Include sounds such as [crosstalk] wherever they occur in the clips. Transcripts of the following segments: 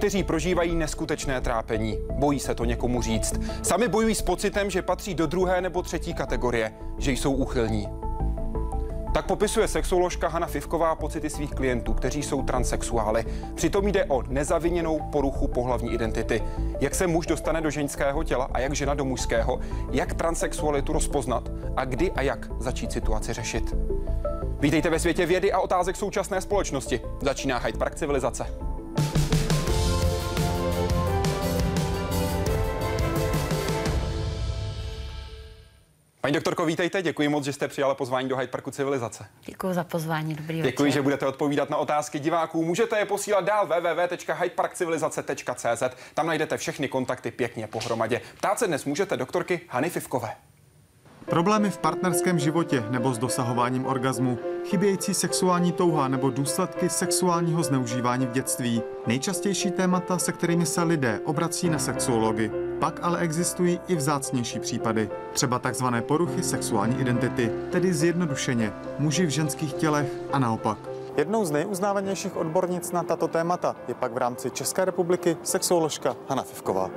Někteří prožívají neskutečné trápení, bojí se to někomu říct. Sami bojují s pocitem, že patří do druhé nebo třetí kategorie, že jsou úchylní. Tak popisuje sexuoložka Hana Fivková pocity svých klientů, kteří jsou transexuály. Přitom jde o nezaviněnou poruchu pohlavní identity. Jak se muž dostane do ženského těla a jak žena do mužského, jak transexualitu rozpoznat a kdy a jak začít situaci řešit. Vítejte ve světě vědy a otázek současné společnosti. Začíná Hyde Park civilizace. Paní doktorko, vítejte. Děkuji moc, že jste přijala pozvání do Hyde Parku civilizace. Děkuji za pozvání. Dobrý Děkuji, večer. že budete odpovídat na otázky diváků. Můžete je posílat dál www.hydeparkcivilizace.cz. Tam najdete všechny kontakty pěkně pohromadě. Ptát se dnes můžete doktorky Hany Fivkové. Problémy v partnerském životě nebo s dosahováním orgazmu, chybějící sexuální touha nebo důsledky sexuálního zneužívání v dětství. Nejčastější témata, se kterými se lidé obrací na sexuology. Pak ale existují i vzácnější případy, třeba takzvané poruchy sexuální identity, tedy zjednodušeně muži v ženských tělech a naopak. Jednou z nejuznávanějších odbornic na tato témata je pak v rámci České republiky sexuoložka Hana Fivková.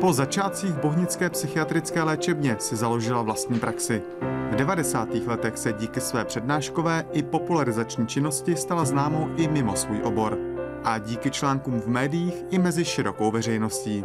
Po začátcích bohnické psychiatrické léčebně si založila vlastní praxi. V 90. letech se díky své přednáškové i popularizační činnosti stala známou i mimo svůj obor. A díky článkům v médiích i mezi širokou veřejností.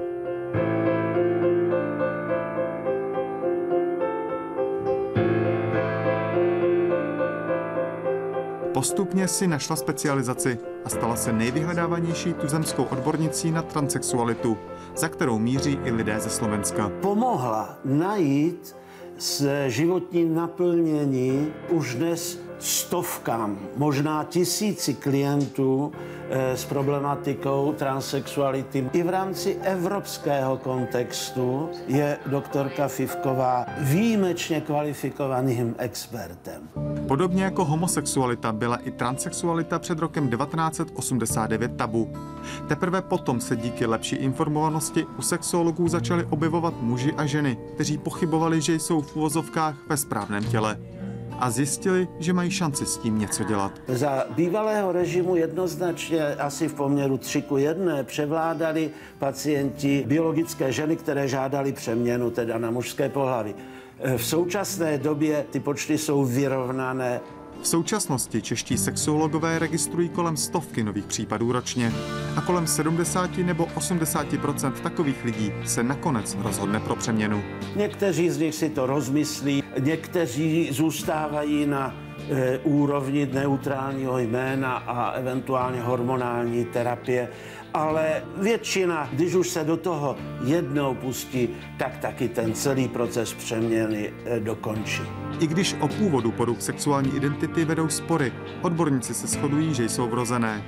Postupně si našla specializaci a stala se nejvyhledávanější tuzemskou odbornicí na transexualitu, za kterou míří i lidé ze Slovenska. Pomohla najít s životní naplnění už dnes stovkám, možná tisíci klientů eh, s problematikou transexuality. I v rámci evropského kontextu je doktorka Fivková výjimečně kvalifikovaným expertem. Podobně jako homosexualita byla i transexualita před rokem 1989 tabu. Teprve potom se díky lepší informovanosti u sexuologů začali objevovat muži a ženy, kteří pochybovali, že jsou v uvozovkách ve správném těle a zjistili, že mají šanci s tím něco dělat. Za bývalého režimu jednoznačně asi v poměru 3 ku 1 převládali pacienti biologické ženy, které žádali přeměnu teda na mužské pohlaví. V současné době ty počty jsou vyrovnané. V současnosti čeští sexuologové registrují kolem stovky nových případů ročně a kolem 70 nebo 80% takových lidí se nakonec rozhodne pro přeměnu. Někteří z nich si to rozmyslí, někteří zůstávají na e, úrovni neutrálního jména a eventuálně hormonální terapie, ale většina, když už se do toho jednou pustí, tak taky ten celý proces přeměny e, dokončí. I když o původu poruch sexuální identity vedou spory, odborníci se shodují, že jsou vrozené.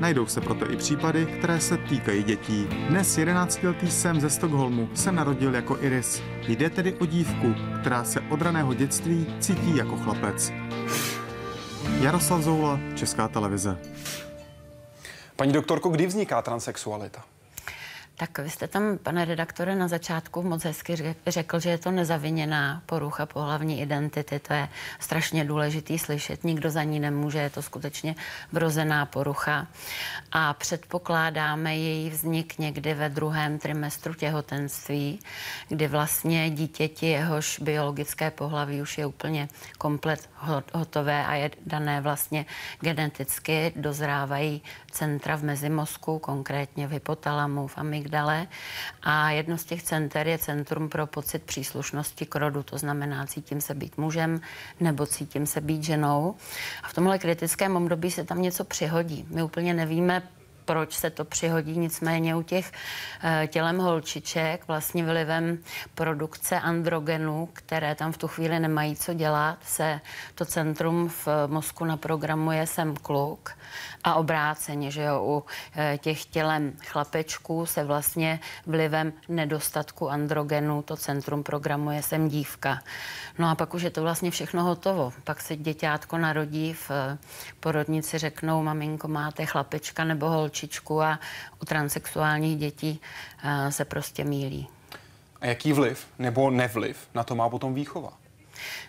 Najdou se proto i případy, které se týkají dětí. Dnes 11-letý Sam ze Stockholmu se narodil jako Iris. Jde tedy o dívku, která se od raného dětství cítí jako chlapec. Jaroslav Zoula, Česká televize. Paní doktorko, kdy vzniká transexualita? Tak vy jste tam, pane redaktore, na začátku moc hezky řekl, že je to nezaviněná porucha pohlavní identity. To je strašně důležitý slyšet. Nikdo za ní nemůže, je to skutečně vrozená porucha. A předpokládáme její vznik někdy ve druhém trimestru těhotenství, kdy vlastně dítěti, jehož biologické pohlaví už je úplně komplet hotové a je dané vlastně geneticky, dozrávají centra v mezimozku, konkrétně v hypotalamu, v amygdale. A jedno z těch center je Centrum pro pocit příslušnosti k rodu, to znamená cítím se být mužem nebo cítím se být ženou. A v tomhle kritickém období se tam něco přihodí. My úplně nevíme, proč se to přihodí. Nicméně u těch e, tělem holčiček vlastně vlivem produkce androgenů, které tam v tu chvíli nemají co dělat, se to centrum v mozku naprogramuje sem kluk a obráceně, že jo, u e, těch tělem chlapečků se vlastně vlivem nedostatku androgenů to centrum programuje sem dívka. No a pak už je to vlastně všechno hotovo. Pak se děťátko narodí v e, porodnici, řeknou, maminko, máte chlapečka nebo holčičku a u transexuálních dětí e, se prostě mílí. A jaký vliv nebo nevliv na to má potom výchova?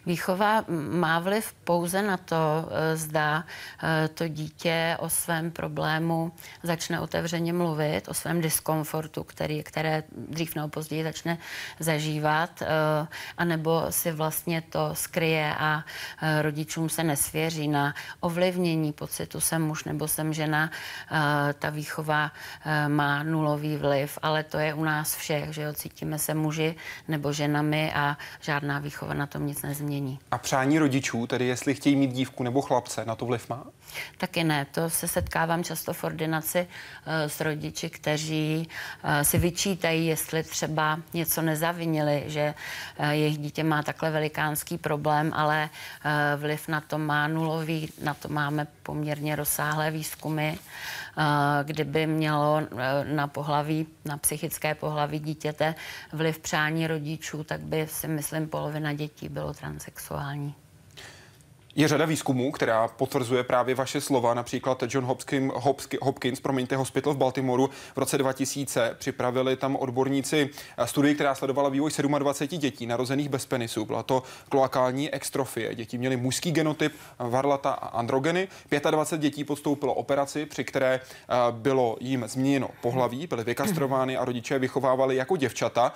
Výchova má vliv pouze na to, eh, zda eh, to dítě o svém problému začne otevřeně mluvit, o svém diskomfortu, který, které dřív nebo později začne zažívat, eh, anebo si vlastně to skryje a rodičům se nesvěří na ovlivnění pocitu jsem muž nebo jsem žena. Ta výchova má nulový vliv, ale to je u nás všech, že jo, cítíme se muži nebo ženami a žádná výchova na tom nic nezmění. A přání rodičů, tedy jestli chtějí mít dívku nebo chlapce, na to vliv má? Taky ne. To se setkávám často v ordinaci uh, s rodiči, kteří uh, si vyčítají, jestli třeba něco nezavinili, že uh, jejich dítě má takhle velikánský problém, ale vliv na to má nulový, na to máme poměrně rozsáhlé výzkumy, kdyby mělo na pohlaví, na psychické pohlaví dítěte vliv přání rodičů, tak by si myslím polovina dětí bylo transexuální. Je řada výzkumů, která potvrzuje právě vaše slova. Například John Hopkins, Hopkins promiňte, Hospital v Baltimoru v roce 2000 připravili tam odborníci studii, která sledovala vývoj 27 dětí narozených bez penisu. Byla to kloakální extrofie. Děti měly mužský genotyp, varlata a androgeny. 25 dětí podstoupilo operaci, při které eh, bylo jim změněno pohlaví, byly vykastrovány a rodiče vychovávali jako děvčata.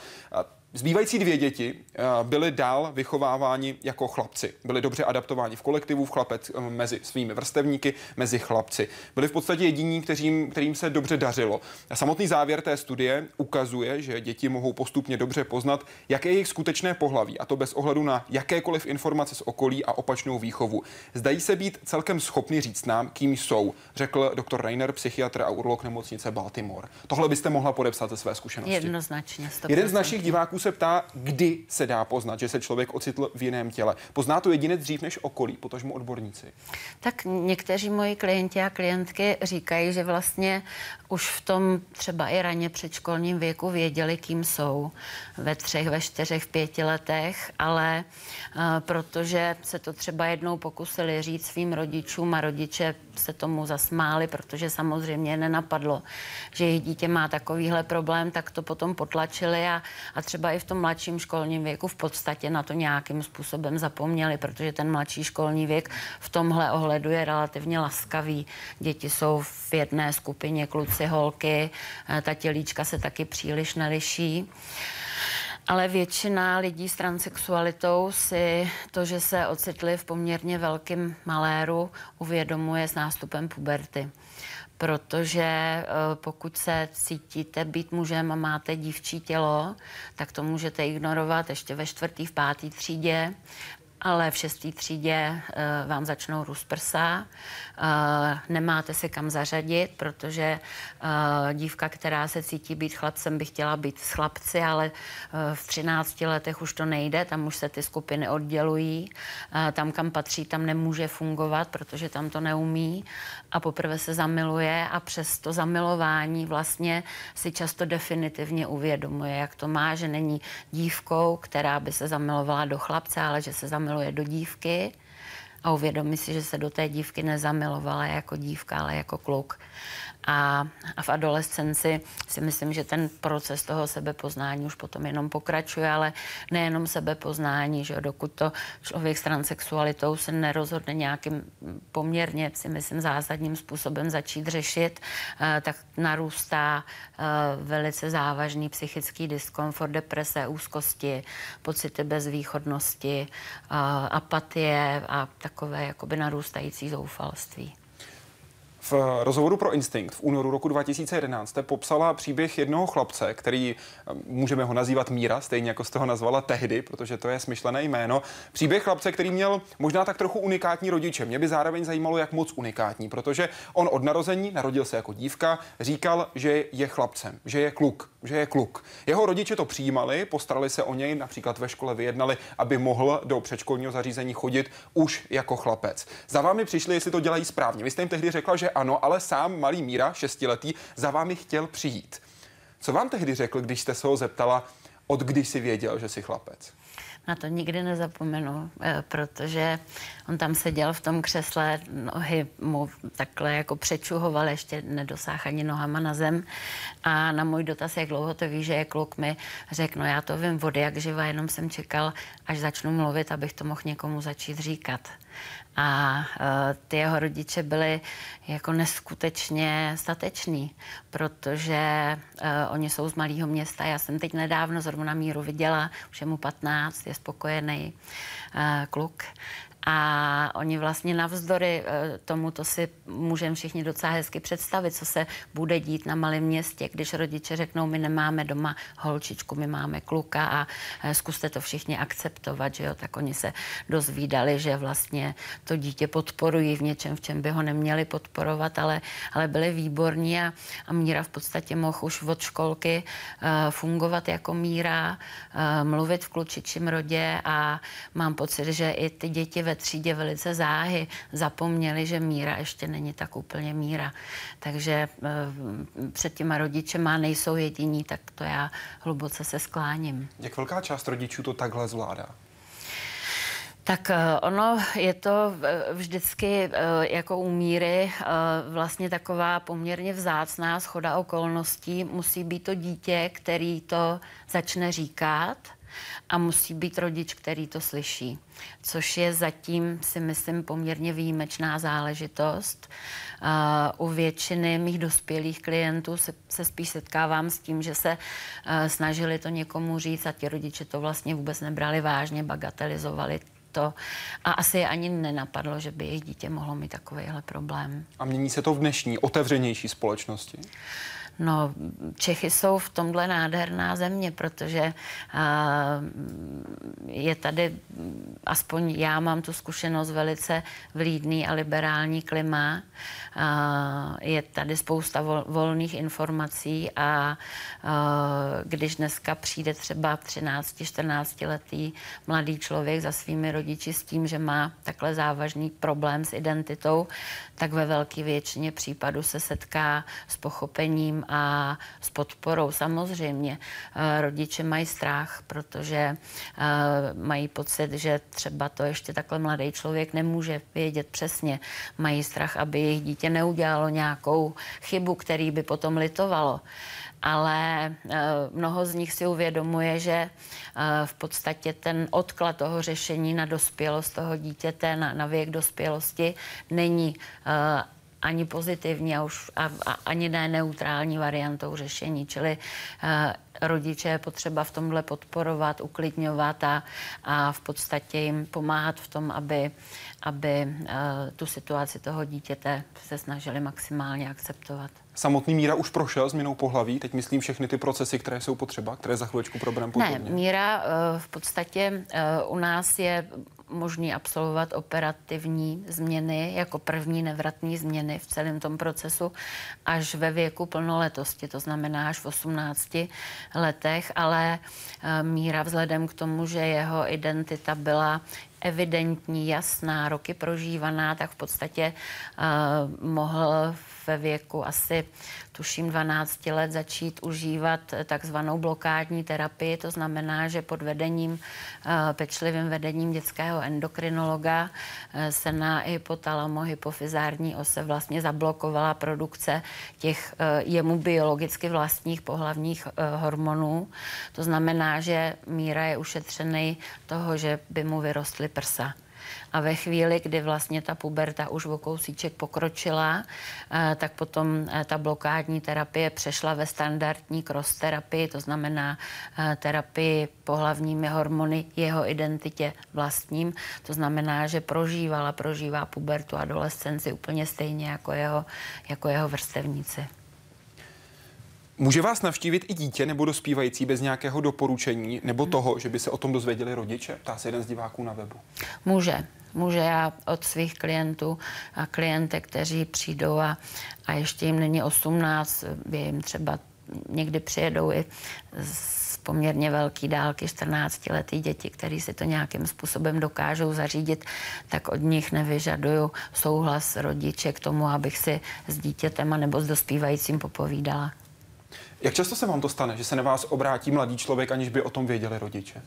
Zbývající dvě děti eh, byly dál vychováváni jako chlapci. Byli dobře adaptováni v kolektivu, v chlapec eh, mezi svými vrstevníky, mezi chlapci. Byli v podstatě jediní, kterým, kterým se dobře dařilo. A samotný závěr té studie ukazuje, že děti mohou postupně dobře poznat, jaké je jejich skutečné pohlaví, a to bez ohledu na jakékoliv informace z okolí a opačnou výchovu. Zdají se být celkem schopni říct nám, kým jsou, řekl doktor Reiner, psychiatr a urolog nemocnice Baltimore. Tohle byste mohla podepsat ze své zkušenosti. Jednoznačně. 100%. Jeden z našich diváků se ptá, kdy se dá poznat, že se člověk ocitl v jiném těle. Pozná to jedinec dřív než okolí, potažmo odborníci. Tak někteří moji klienti a klientky říkají, že vlastně už v tom třeba i raně předškolním věku věděli, kým jsou ve třech, ve čtyřech, v pěti letech, ale uh, protože se to třeba jednou pokusili říct svým rodičům a rodiče se tomu zasmáli, protože samozřejmě nenapadlo, že jejich dítě má takovýhle problém, tak to potom potlačili a, a třeba i v tom mladším školním věku v podstatě na to nějakým způsobem zapomněli, protože ten mladší školní věk v tomhle ohledu je relativně laskavý. Děti jsou v jedné skupině, kluci, holky, eh, ta tělíčka se taky příliš neliší. Ale většina lidí s transexualitou si to, že se ocitli v poměrně velkém maléru, uvědomuje s nástupem puberty protože eh, pokud se cítíte být mužem a máte dívčí tělo, tak to můžete ignorovat ještě ve čtvrtý, v pátý třídě ale v šestý třídě uh, vám začnou růst prsa, uh, nemáte se kam zařadit, protože uh, dívka, která se cítí být chlapcem, by chtěla být s chlapci, ale uh, v 13 letech už to nejde, tam už se ty skupiny oddělují, uh, tam, kam patří, tam nemůže fungovat, protože tam to neumí a poprvé se zamiluje a přes to zamilování vlastně si často definitivně uvědomuje, jak to má, že není dívkou, která by se zamilovala do chlapce, ale že se zamiluje do dívky a uvědomí si, že se do té dívky nezamilovala jako dívka, ale jako kluk. A, a v adolescenci si myslím, že ten proces toho sebepoznání už potom jenom pokračuje, ale nejenom sebepoznání, že dokud to člověk s transexualitou se nerozhodne nějakým poměrně, si myslím, zásadním způsobem začít řešit, eh, tak narůstá eh, velice závažný psychický diskomfort, deprese, úzkosti, pocity bezvýchodnosti, eh, apatie a takové jakoby narůstající zoufalství. V rozhovoru pro Instinct v únoru roku 2011 jste popsala příběh jednoho chlapce, který eh, můžeme ho nazývat Míra, stejně jako jste ho nazvala tehdy, protože to je smyšlené jméno. Příběh chlapce, který měl možná tak trochu unikátní rodiče. Mě by zároveň zajímalo, jak moc unikátní, protože on od narození narodil se jako dívka, říkal, že je chlapcem, že je kluk, že je kluk. Jeho rodiče to přijímali, postarali se o něj, například ve škole vyjednali, aby mohl do předškolního zařízení chodit už jako chlapec. Za vámi přišli, jestli to dělají správně. Vy jste jim tehdy řekla, že ano, ale sám malý Míra, šestiletý, za vámi chtěl přijít. Co vám tehdy řekl, když jste se ho zeptala, od kdy si věděl, že jsi chlapec? Na to nikdy nezapomenu, eh, protože on tam seděl v tom křesle, nohy mu takhle jako přečuhoval, ještě nedosáhl ani nohama na zem. A na můj dotaz, jak dlouho to ví, že je kluk, mi řekl, no já to vím vody jak živa, jenom jsem čekal, až začnu mluvit, abych to mohl někomu začít říkat. A uh, ty jeho rodiče byli jako neskutečně stateční, protože uh, oni jsou z malého města. Já jsem teď nedávno zrovna Míru viděla, už je mu 15, je spokojený uh, kluk. A oni vlastně navzdory eh, tomu, to si můžeme všichni docela hezky představit, co se bude dít na malém městě, když rodiče řeknou, my nemáme doma holčičku, my máme kluka a eh, zkuste to všichni akceptovat, že jo, tak oni se dozvídali, že vlastně to dítě podporují v něčem, v čem by ho neměli podporovat, ale, ale byli výborní a, a Míra v podstatě mohl už od školky uh, fungovat jako Míra, uh, mluvit v klučičím rodě a mám pocit, že i ty děti ve ve třídě velice záhy zapomněli, že míra ještě není tak úplně míra. Takže e, před těma rodičema nejsou jediní, tak to já hluboce se skláním. Jak velká část rodičů to takhle zvládá? Tak eh, ono je to eh, vždycky jako u míry vlastně taková poměrně vzácná schoda okolností. Musí být to dítě, který to začne říkat a musí být rodič, který to slyší, což je zatím, si myslím, poměrně výjimečná záležitost. Uh, u většiny mých dospělých klientů se, se spíš setkávám s tím, že se uh, snažili to někomu říct a ti rodiče to vlastně vůbec nebrali vážně, bagatelizovali to a asi je ani nenapadlo, že by jejich dítě mohlo mít takovýhle problém. A mění se to v dnešní otevřenější společnosti? No, Čechy jsou v tomhle nádherná země, protože je tady, aspoň já mám tu zkušenost, velice vlídný a liberální klima. Je tady spousta vol, volných informací a když dneska přijde třeba 13-14 letý mladý člověk za svými rodiči s tím, že má takhle závažný problém s identitou, tak ve velké většině případů se setká s pochopením a s podporou. Samozřejmě eh, rodiče mají strach, protože eh, mají pocit, že třeba to ještě takhle mladý člověk nemůže vědět přesně. Mají strach, aby jejich dítě neudělalo nějakou chybu, který by potom litovalo ale eh, mnoho z nich si uvědomuje, že v podstatě ten odklad toho řešení na dospělost toho dítěte, na, na věk dospělosti, není ani pozitivní a už a, a ani ne neutrální variantou řešení. Čili uh, rodiče je potřeba v tomhle podporovat, uklidňovat a, a v podstatě jim pomáhat v tom, aby, aby uh, tu situaci toho dítěte se snažili maximálně akceptovat. Samotný Míra už prošel změnou pohlaví, teď myslím všechny ty procesy, které jsou potřeba, které za chviličku probereme. Ne, Míra uh, v podstatě uh, u nás je možný absolvovat operativní změny jako první nevratné změny v celém tom procesu až ve věku plnoletosti, to znamená až v 18 letech, ale eh, míra vzhledem k tomu, že jeho identita byla evidentní, jasná, roky prožívaná, tak v podstatě uh, mohl ve věku asi tuším 12 let začít užívat takzvanou blokádní terapii. To znamená, že pod vedením, uh, pečlivým vedením dětského endokrinologa uh, se na hypotalamo-hypofizární ose vlastně zablokovala produkce těch jemu biologicky vlastních pohlavních hormonů. To znamená, že míra je ušetřený toho, že by mu vyrostly prsa. A ve chvíli, kdy vlastně ta puberta už o kousíček pokročila, eh, tak potom eh, ta blokádní terapie přešla ve standardní cross terapii, to znamená eh, terapii pohlavními hormony jeho identitě vlastním. To znamená, že prožívala, prožívá pubertu, adolescenci úplně stejně jako jeho, jako jeho vrstevníci. Může vás navštívit i dítě nebo dospívající bez nějakého doporučení nebo toho, že by se o tom dozvěděli rodiče? Ptá se jeden z diváků na webu. Může. Může já od svých klientů a klientek, kteří přijdou a, a ještě jim není 18, je jim třeba někdy přijedou i z poměrně velký dálky 14 letý děti, který si to nějakým způsobem dokážou zařídit, tak od nich nevyžaduju souhlas rodiče k tomu, abych si s dítětem nebo s dospívajícím popovídala. Jak často se vám to stane, že se na vás obrátí mladý člověk, aniž by o tom věděli rodiče?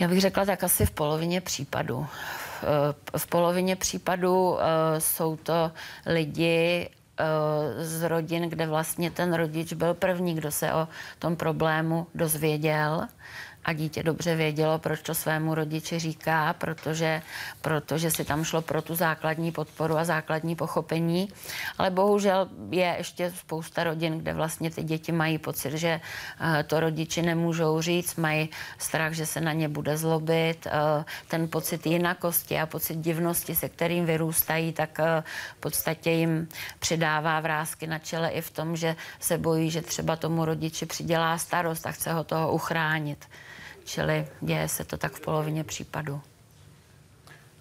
Já bych řekla tak asi v polovině případů. V polovině případů jsou to lidi z rodin, kde vlastně ten rodič byl první, kdo se o tom problému dozvěděl a dítě dobře vědělo, proč to svému rodiči říká, protože, protože si tam šlo pro tu základní podporu a základní pochopení. Ale bohužel je ještě spousta rodin, kde vlastně ty děti mají pocit, že eh, to rodiči nemůžou říct, mají strach, že se na ně bude zlobit. Eh, ten pocit jinakosti a pocit divnosti, se kterým vyrůstají, tak eh, v podstatě jim přidává vrázky na čele i v tom, že se bojí, že třeba tomu rodiči přidělá starost a chce ho toho uchránit. Čili děje se to tak v polovině případů.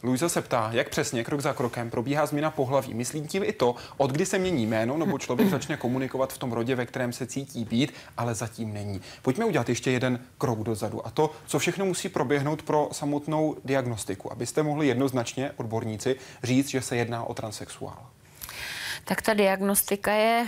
Luisa se ptá, jak přesně krok za krokem probíhá změna pohlaví. Myslím tím i to, od kdy se mění jméno, nebo člověk začne komunikovat v tom rodě, ve kterém se cítí být, ale zatím není. Pojďme udělat ještě jeden krok dozadu. A to, co všechno musí proběhnout pro samotnou diagnostiku, abyste mohli jednoznačně, odborníci, říct, že se jedná o transexuála. Tak ta diagnostika je uh,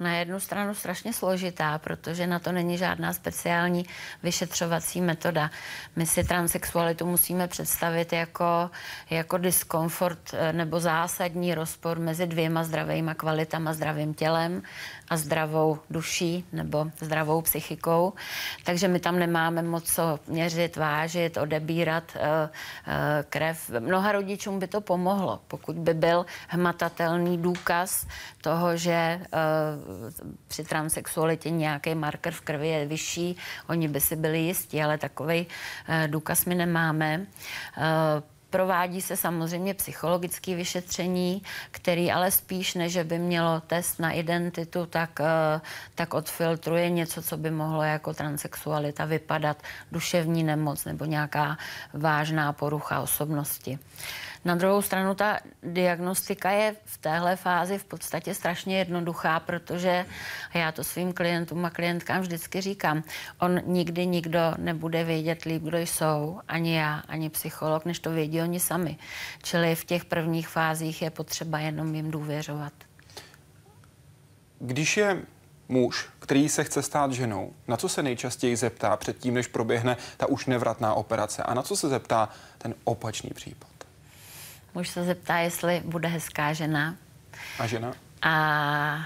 na jednu stranu strašně složitá, protože na to není žádná speciální vyšetřovací metoda. My si transexualitu musíme představit jako, jako diskomfort uh, nebo zásadní rozpor mezi dvěma zdravými kvalitama, zdravým tělem a zdravou duší nebo zdravou psychikou. Takže my tam nemáme moc co měřit, vážit, odebírat uh, uh, krev. Mnoha rodičům by to pomohlo, pokud by byl hmatatelný důkaz toho, že uh, při transexualitě nějaký marker v krvi je vyšší, oni by si byli jistí, ale takový důkaz my nemáme. Provádí se samozřejmě psychologické vyšetření, který ale spíš, než by mělo test na identitu, tak, eh, tak odfiltruje něco, co by mohlo jako transexualita vypadat, duševní nemoc nebo nějaká vážná porucha osobnosti. Na druhou stranu ta diagnostika je v téhle fázi v podstatě strašně jednoduchá, protože já to svým klientům a klientkám vždycky říkám, on nikdy nikdo nebude vědět líp, kdo jsou, ani já, ani psycholog, než to vědí oni sami. Čili v těch prvních fázích je potřeba jenom jim důvěřovat. Když je muž, který se chce stát ženou, na co se nejčastěji zeptá předtím, než proběhne ta už nevratná operace a na co se zeptá ten opačný případ? Muž se zeptá, jestli bude hezká žena. A žena? A uh,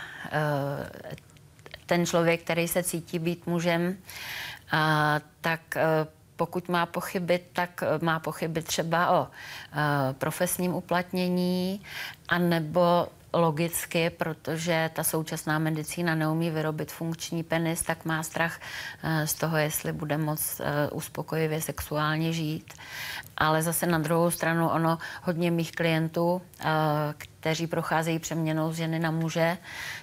ten člověk, který se cítí být mužem, uh, tak uh, pokud má pochyby, tak má pochyby třeba o profesním uplatnění, anebo logicky, protože ta současná medicína neumí vyrobit funkční penis, tak má strach eh, z toho, jestli bude moc eh, uspokojivě sexuálně žít. Ale zase na druhou stranu ono hodně mých klientů, eh, kteří procházejí přeměnou z ženy na muže,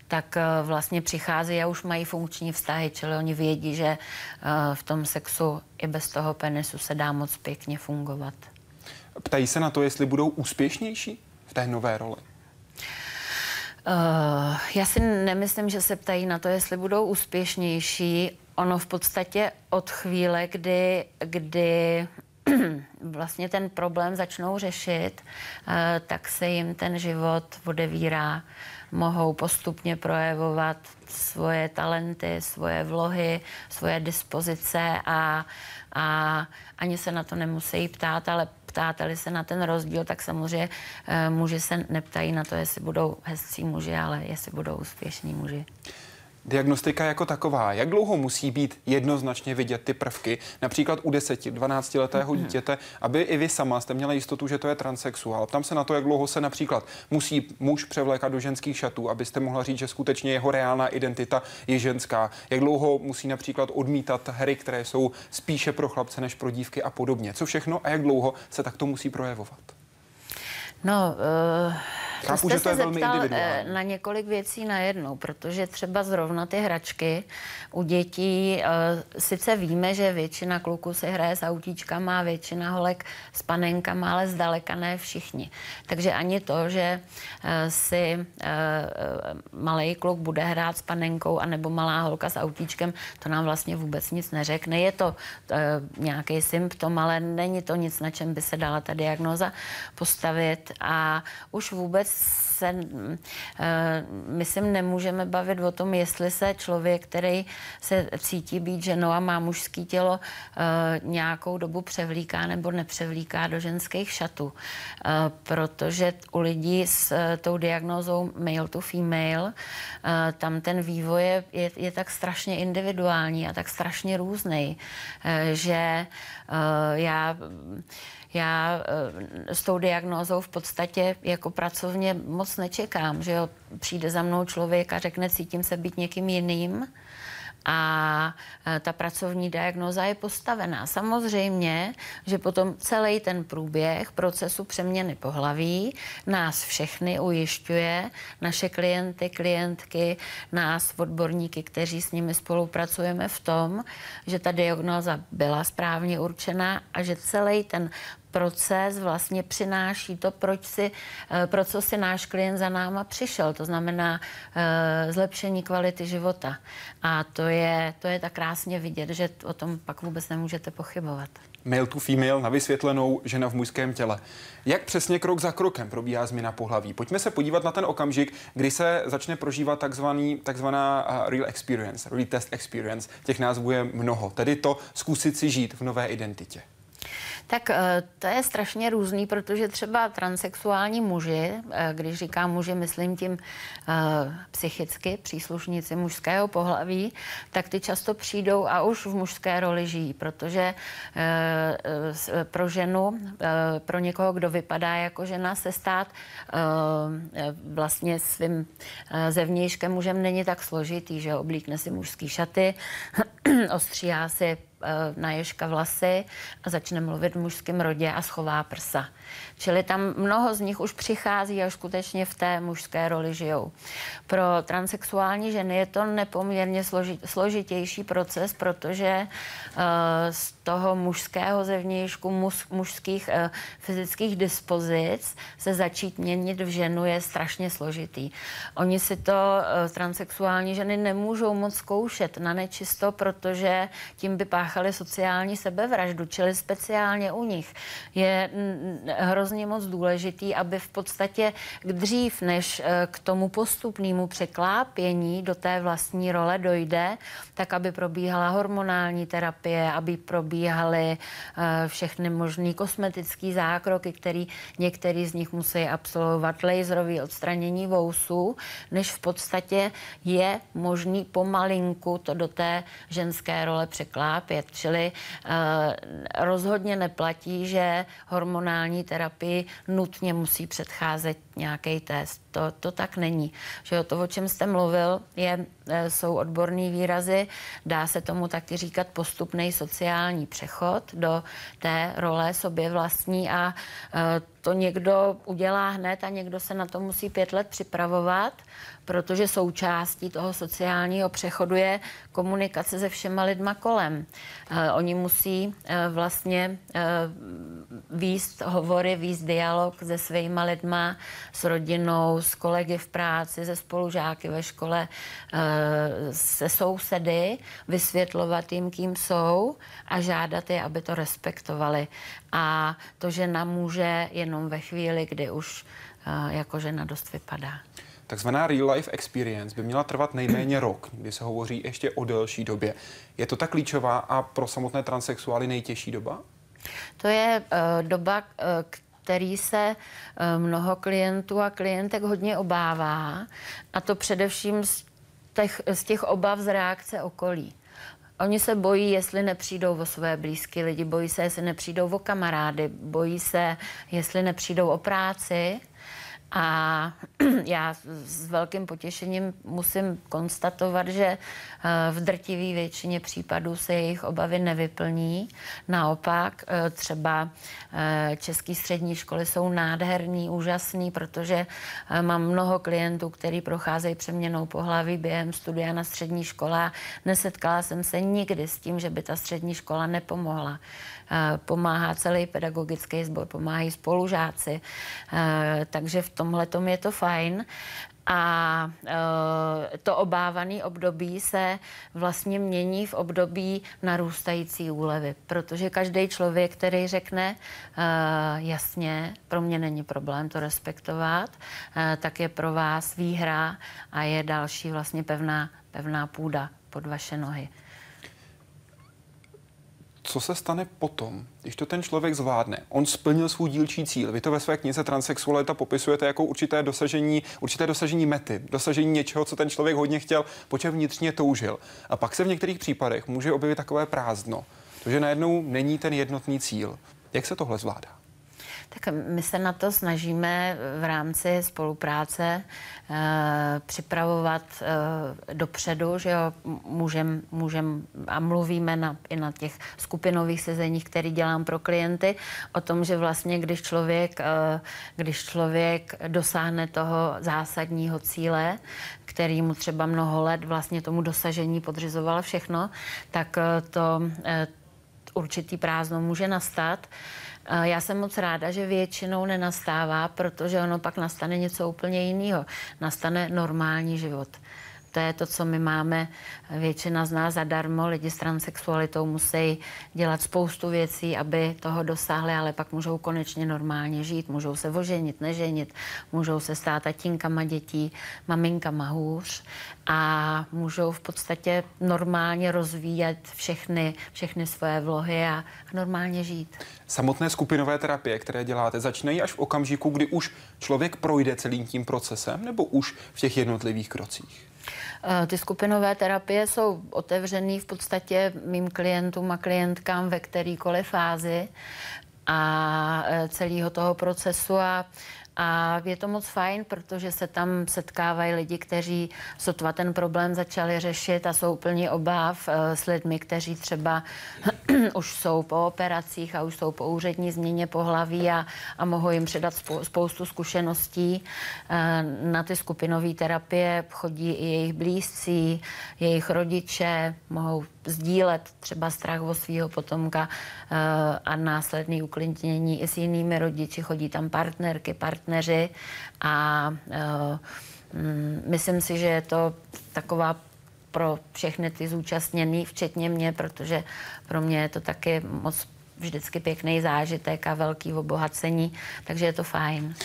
tak vlastně přicházejí a už mají funkční vztahy, čili oni vědí, že v tom sexu i bez toho penisu se dá moc pěkně fungovat. Ptají se na to, jestli budou úspěšnější v té nové roli? Uh, já si nemyslím, že se ptají na to, jestli budou úspěšnější. Ono v podstatě od chvíle, kdy, kdy [clears throat] vlastně ten problém začnou řešit, uh, tak se jim ten život odevírá. Mohou postupně projevovat svoje talenty, svoje vlohy, svoje dispozice a, a ani se na to nemusí ptát, ale ptáte-li se na ten rozdíl, tak samozřejmě uh, muži se neptají na to, jestli budou hezcí muži, ale jestli budou úspěšní muži. Diagnostika jako taková, jak dlouho musí být jednoznačně vidět ty prvky, například u 10-12 letého mhm. dítěte, aby i vy sama jste měla jistotu, že to je transexuál. Tam se na to, jak dlouho se například musí muž převlékat do ženských šatů, abyste mohla říct, že skutečně jeho reálná identita je ženská. Jak dlouho musí například odmítat hry, které jsou spíše pro chlapce než pro dívky a podobně. Co všechno a jak dlouho se takto musí projevovat? No, uh, Chápu, jste že to je se velmi zeptal eh, na několik věcí najednou, protože třeba zrovna ty hračky u dětí, uh, sice víme, že většina kluků se hraje s autíčkama, většina holek s panenkama, ale zdaleka ne všichni. Takže ani to, že uh, si uh, malý kluk bude hrát s panenkou anebo malá holka s autíčkem, to nám vlastně vůbec nic neřekne. Je to uh, nějaký symptom, ale není to nic, na čem by se dala ta diagnoza postavit a už vůbec se, myslím, nemůžeme bavit o tom, jestli se člověk, který se cítí být ženou a má mužský tělo, nějakou dobu převlíká nebo nepřevlíká do ženských šatů. Protože u lidí s tou diagnózou male to female, tam ten vývoj je, je, je tak strašně individuální a tak strašně různý, že já já eh, s tou diagnózou v podstatě jako pracovně moc nečekám, že jo, přijde za mnou člověk a řekne, cítím se být někým jiným a eh, ta pracovní diagnóza je postavená. Samozřejmě, že potom celý ten průběh procesu přeměny pohlaví nás všechny ujišťuje, naše klienty, klientky, nás, odborníky, kteří s nimi spolupracujeme v tom, že ta diagnóza byla správně určená a že celý ten proces vlastně přináší to, proč si, eh, pro co si náš klient za náma přišel. To znamená uh, zlepšení kvality života. A to je, to je tak krásně vidět, že o tom pak vůbec nemůžete pochybovat. Male to female na vysvětlenou žena v mužském těle. Jak přesně krok za krokem probíhá změna pohlaví? Pojďme se podívat na ten okamžik, kdy se začne prožívat takzvaný, takzvaná uh, real experience, real test experience. Těch názvů je mnoho. Tedy to zkusit si žít v nové identitě. Tak eh, to je strašně různý, protože třeba transexuální muži, eh, když říkám muži, myslím tím eh, psychicky příslušníci mužského pohlaví, tak ty často přijdou a už v mužské roli žijí, protože pro ženu, pro někoho, kdo vypadá jako žena, se stát vlastně svým zevnějškem mužem není tak složitý, že oblíkne si mužský šaty, [clears throat] ostříhá si na ježka vlasy a začne mluvit v mužském rodě a schová prsa. Čili tam mnoho z nich už přichází a skutečně v té mužské roli žijou. Pro transexuální ženy je to nepoměrně složitější proces, protože uh, z toho mužského zevnějšku, muž, mužských uh, fyzických dispozic se začít měnit v ženu je strašně složitý. Oni si to uh, transexuální ženy nemůžou moc zkoušet na nečisto, protože tím by páchali sociální sebevraždu, čili speciálně u nich je hrozně moc důležitý, aby v podstatě dřív, než eh, k tomu postupnému překlápění do té vlastní role dojde, tak aby probíhala hormonální terapie, aby probíhaly eh, všechny možné kosmetické zákroky, které některý z nich musí absolvovat, laserové odstranění vousů, než v podstatě je možný pomalinku to do té ženské role překlápět. Čili uh, rozhodně neplatí, že hormonální terapii nutně musí předcházet nějaký test. To, to tak není. Že to, o čem jste mluvil, je, e, jsou odborné výrazy. Dá se tomu taky říkat postupný sociální přechod do té role sobě vlastní a e, to někdo udělá hned a někdo se na to musí pět let připravovat, protože součástí toho sociálního přechodu je komunikace se všema lidma kolem. Eh, oni musí eh, vlastně eh, výst hovory, výst dialog se svýma lidma, s rodinou, s kolegy v práci, se spolužáky ve škole, se sousedy, vysvětlovat jim, kým jsou a žádat je, aby to respektovali. A to žena může jenom ve chvíli, kdy už jako žena dost vypadá. Takzvaná real life experience by měla trvat nejméně rok, kdy se hovoří ještě o delší době. Je to ta klíčová a pro samotné transexuály nejtěžší doba? To je uh, doba, uh, který se uh, mnoho klientů a klientek hodně obává, a to především z těch, z těch obav z reakce okolí. Oni se bojí, jestli nepřijdou o své blízké lidi, bojí se, jestli nepřijdou o kamarády, bojí se, jestli nepřijdou o práci a [clears throat] já s velkým potěšením musím konstatovat, že eh, v drtivé většině případů se jejich obavy nevyplní. Naopak eh, třeba eh, české střední školy jsou nádherný, úžasný, protože mám mnoho klientů, kteří procházejí přeměnou pohlaví během studia na střední škole. Nesetkala jsem se nikdy s tím, že by ta střední škola nepomohla. Pomáhá celý pedagogický sbor, pomáhají spolužáci, takže v tomhle je to fajn. A e, to obávané období se vlastně mění v období narůstající úlevy, protože každý člověk, který řekne e, jasně, pro mě není problém to respektovat, e, tak je pro vás výhra a je další vlastně pevná, pevná půda pod vaše nohy co se stane potom, když to ten člověk zvládne? On splnil svůj dílčí cíl. Vy to ve své knize Transsexualita popisujete jako určité dosažení, určité dosažení mety, dosažení něčeho, co ten člověk hodně chtěl, po čem vnitřně toužil. A pak se v některých případech může objevit takové prázdno, protože najednou není ten jednotný cíl. Jak se tohle zvládá? Tak my se na to snažíme v rámci spolupráce uh, připravovat uh, dopředu, že jo, můžem, můžem a mluvíme na, i na těch skupinových sezeních, které dělám pro klienty, o tom, že vlastně když člověk, uh, když člověk dosáhne toho zásadního cíle, který mu třeba mnoho let vlastně tomu dosažení podřizoval všechno, tak to určitý prázdno může nastat. Já jsem moc ráda, že většinou nenastává, protože ono pak nastane něco úplně jiného. Nastane normální život. To je to, co my máme většina z nás zadarmo. Lidi s transexualitou musí dělat spoustu věcí, aby toho dosáhli, ale pak můžou konečně normálně žít. Můžou se oženit, neženit, můžou se stát tatínkama dětí, maminkama hůř a můžou v podstatě normálně rozvíjet všechny, všechny svoje vlohy a normálně žít. Samotné skupinové terapie, které děláte, začínají až v okamžiku, kdy už člověk projde celým tím procesem, nebo už v těch jednotlivých krocích? Eh, ty skupinové terapie jsou otevřený v podstatě mým klientům a klientkám ve kterýkoliv fázi a eh, celého toho procesu a a je to moc fajn, protože se tam setkávají lidi, kteří sotva ten problém začali řešit a jsou plně obáv eh, s lidmi, kteří třeba [clears throat] už jsou po operacích a už jsou po úřední změně pohlaví a, a mohou jim předat spoustu zkušeností. Eh, na ty skupinové terapie chodí i jejich blízcí, jejich rodiče, mohou sdílet třeba strach o svého potomka eh, a následný uklidnění i s jinými rodiči. Chodí tam partnerky, partneři a eh, mm, myslím si, že je to taková pro všechny ty zúčastněný, včetně mě, protože pro mě je to taky moc vždycky pěkný zážitek a velký obohacení, takže je to fajn.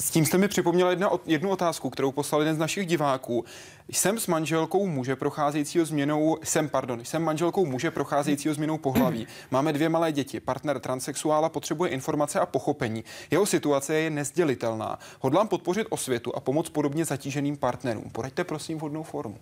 S tím jste mi připomněla jedna, jednu otázku, kterou poslal jeden z našich diváků. Jsem s manželkou muže procházejícího změnou, jsem, pardon, jsem manželkou muže procházejícího změnou pohlaví. Máme dvě malé děti. Partner transexuála potřebuje informace a pochopení. Jeho situace je nezdělitelná. Hodlám podpořit osvětu a pomoc podobně zatíženým partnerům. Poraďte prosím vhodnou formu.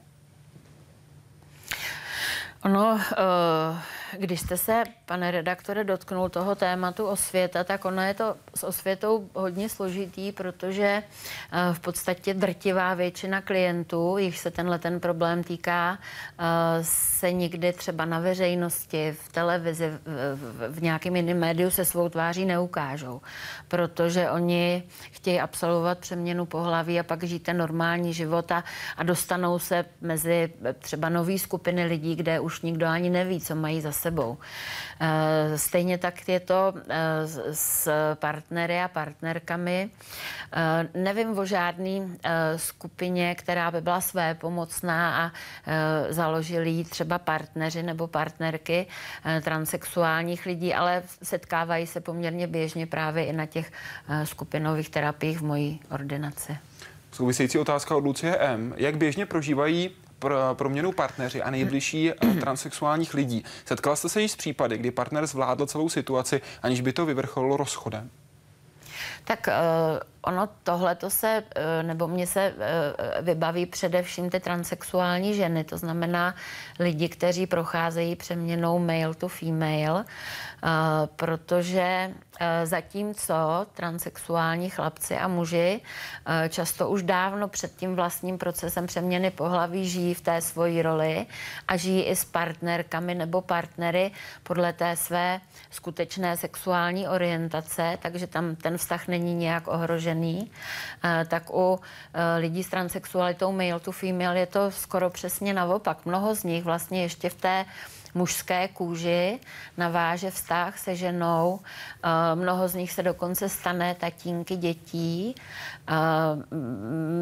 Ono, uh když jste se, pane redaktore, dotknul toho tématu osvěta, tak ono je to s osvětou hodně složitý, protože eh, v podstatě drtivá většina klientů, jich se tenhle ten problém týká, eh, se nikdy třeba na veřejnosti, v televizi, v, nějakém jiném médiu se svou tváří neukážou, protože oni chtějí absolvovat přeměnu pohlaví a pak žít ten normální život a, a dostanou se mezi třeba nové skupiny lidí, kde už nikdo ani neví, co mají za sebou. Eh, stejně tak je to eh, s partnery a partnerkami. Eh, nevím o žádný skupině, která by byla své pomocná a založili ji třeba partneři nebo partnerky transexuálních lidí, ale setkávají se poměrně běžně právě i na těch skupinových terapiích v mojí ordinaci. Související otázka od Lucie M. Jak běžně prožívají pro, proměnu partneři a nejbližší eh, [clears throat] transexuálních lidí. Setkala jste se již s případy, kdy partner zvládl celou situaci, aniž by to vyvrcholilo rozchodem? Tak uh, ono tohle to se, uh, nebo mě se uh, vybaví především ty transexuální ženy, to znamená lidi, kteří procházejí přeměnou male to female, protože zatímco transexuální chlapci a muži často už dávno před tím vlastním procesem přeměny pohlaví žijí v té svoji roli a žijí i s partnerkami nebo partnery podle té své skutečné sexuální orientace, takže tam ten vztah není nějak ohrožený, tak u lidí s transexualitou male to female je to skoro přesně naopak. Mnoho z nich vlastně ještě v té mužské kůži, naváže vztah se ženou. Eh, mnoho z nich se dokonce stane tatínky dětí. Eh,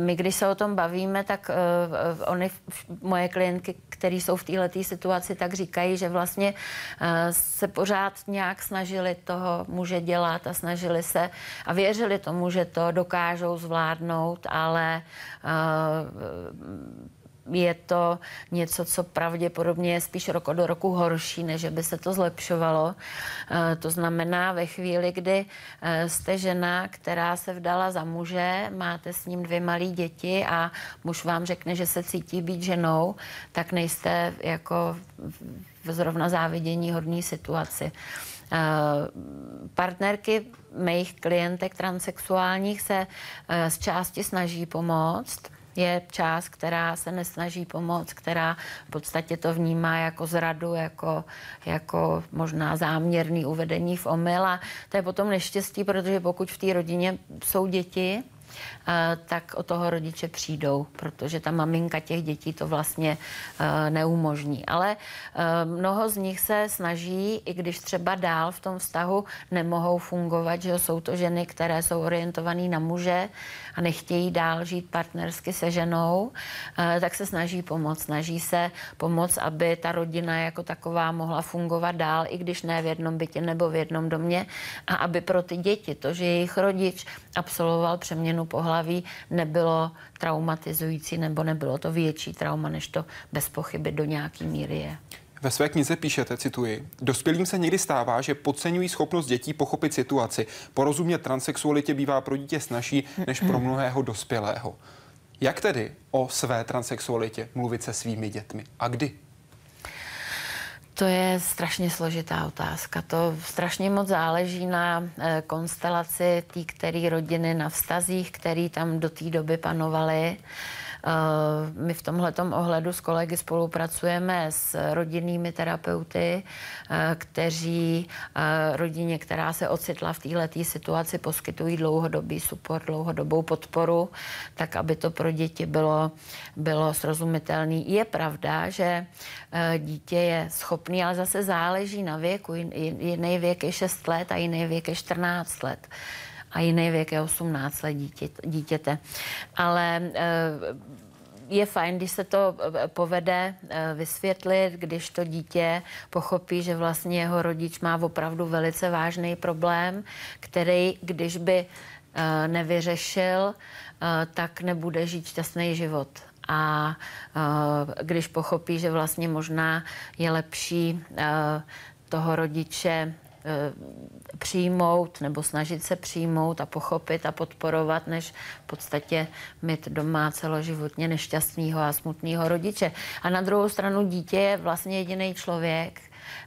my, když se o tom bavíme, tak oni, moje klientky, které jsou v této situaci, tak říkají, že vlastně se pořád nějak snažili toho muže dělat a snažili se a věřili tomu, že to dokážou zvládnout, ale je to něco, co pravděpodobně je spíš rok od roku horší, než by se to zlepšovalo. Eh, to znamená, ve chvíli, kdy eh, jste žena, která se vdala za muže, máte s ním dvě malé děti a muž vám řekne, že se cítí být ženou, tak nejste jako v zrovna závidění hodné situaci. Uh, partnerky mých klientek transexuálních se uh, z části snaží pomoct, je část, která se nesnaží pomoct, která v podstatě to vnímá jako zradu, jako, jako možná záměrný uvedení v omyl. A to je potom neštěstí, protože pokud v té rodině jsou děti, tak o toho rodiče přijdou, protože ta maminka těch dětí to vlastně eh, neumožní. Ale eh, mnoho z nich se snaží, i když třeba dál v tom vztahu nemohou fungovat, že jsou to ženy, které jsou orientované na muže a nechtějí dál žít partnersky se ženou, tak se snaží pomoct. Snaží se pomoct, aby ta rodina jako taková mohla fungovat dál, i když ne v jednom bytě nebo v jednom domě, a aby pro ty děti to, že jejich rodič absolvoval přeměnu pohlaví, nebylo traumatizující nebo nebylo to větší trauma, než to bez pochyby do nějaký míry je. Ve své knize píšete, cituji, dospělým se někdy stává, že podceňují schopnost dětí pochopit situaci. Porozumět transexualitě bývá pro dítě snažší než pro mnohého dospělého. Jak tedy o své transexualitě mluvit se svými dětmi a kdy? To je strašně složitá otázka. To strašně moc záleží na e, konstelaci té které rodiny, na vztazích, které tam do té doby panovaly. Eh, my v tomhle ohledu s kolegy spolupracujeme s rodinnými terapeuty, eh, kteří eh, rodině, která se ocitla v této situaci, poskytují dlouhodobý support, dlouhodobou podporu, tak aby to pro děti bylo, bylo srozumitelné. Je pravda, že dítě je schopný, ale zase záleží na věku. Jiný věk je 6 let a jiný věk je 14 let a jiný věk je 18 let dítě, dítěte. Ale eh, je fajn, když se to eh, povede eh, vysvětlit, když to dítě pochopí, že vlastně jeho rodič má opravdu velice vážný problém, který, když by nevyřešil, tak nebude žít šťastný život. A když pochopí, že vlastně možná je lepší toho rodiče přijmout nebo snažit se přijmout a pochopit a podporovat, než v podstatě mít doma celoživotně nešťastného a smutného rodiče. A na druhou stranu dítě je vlastně jediný člověk,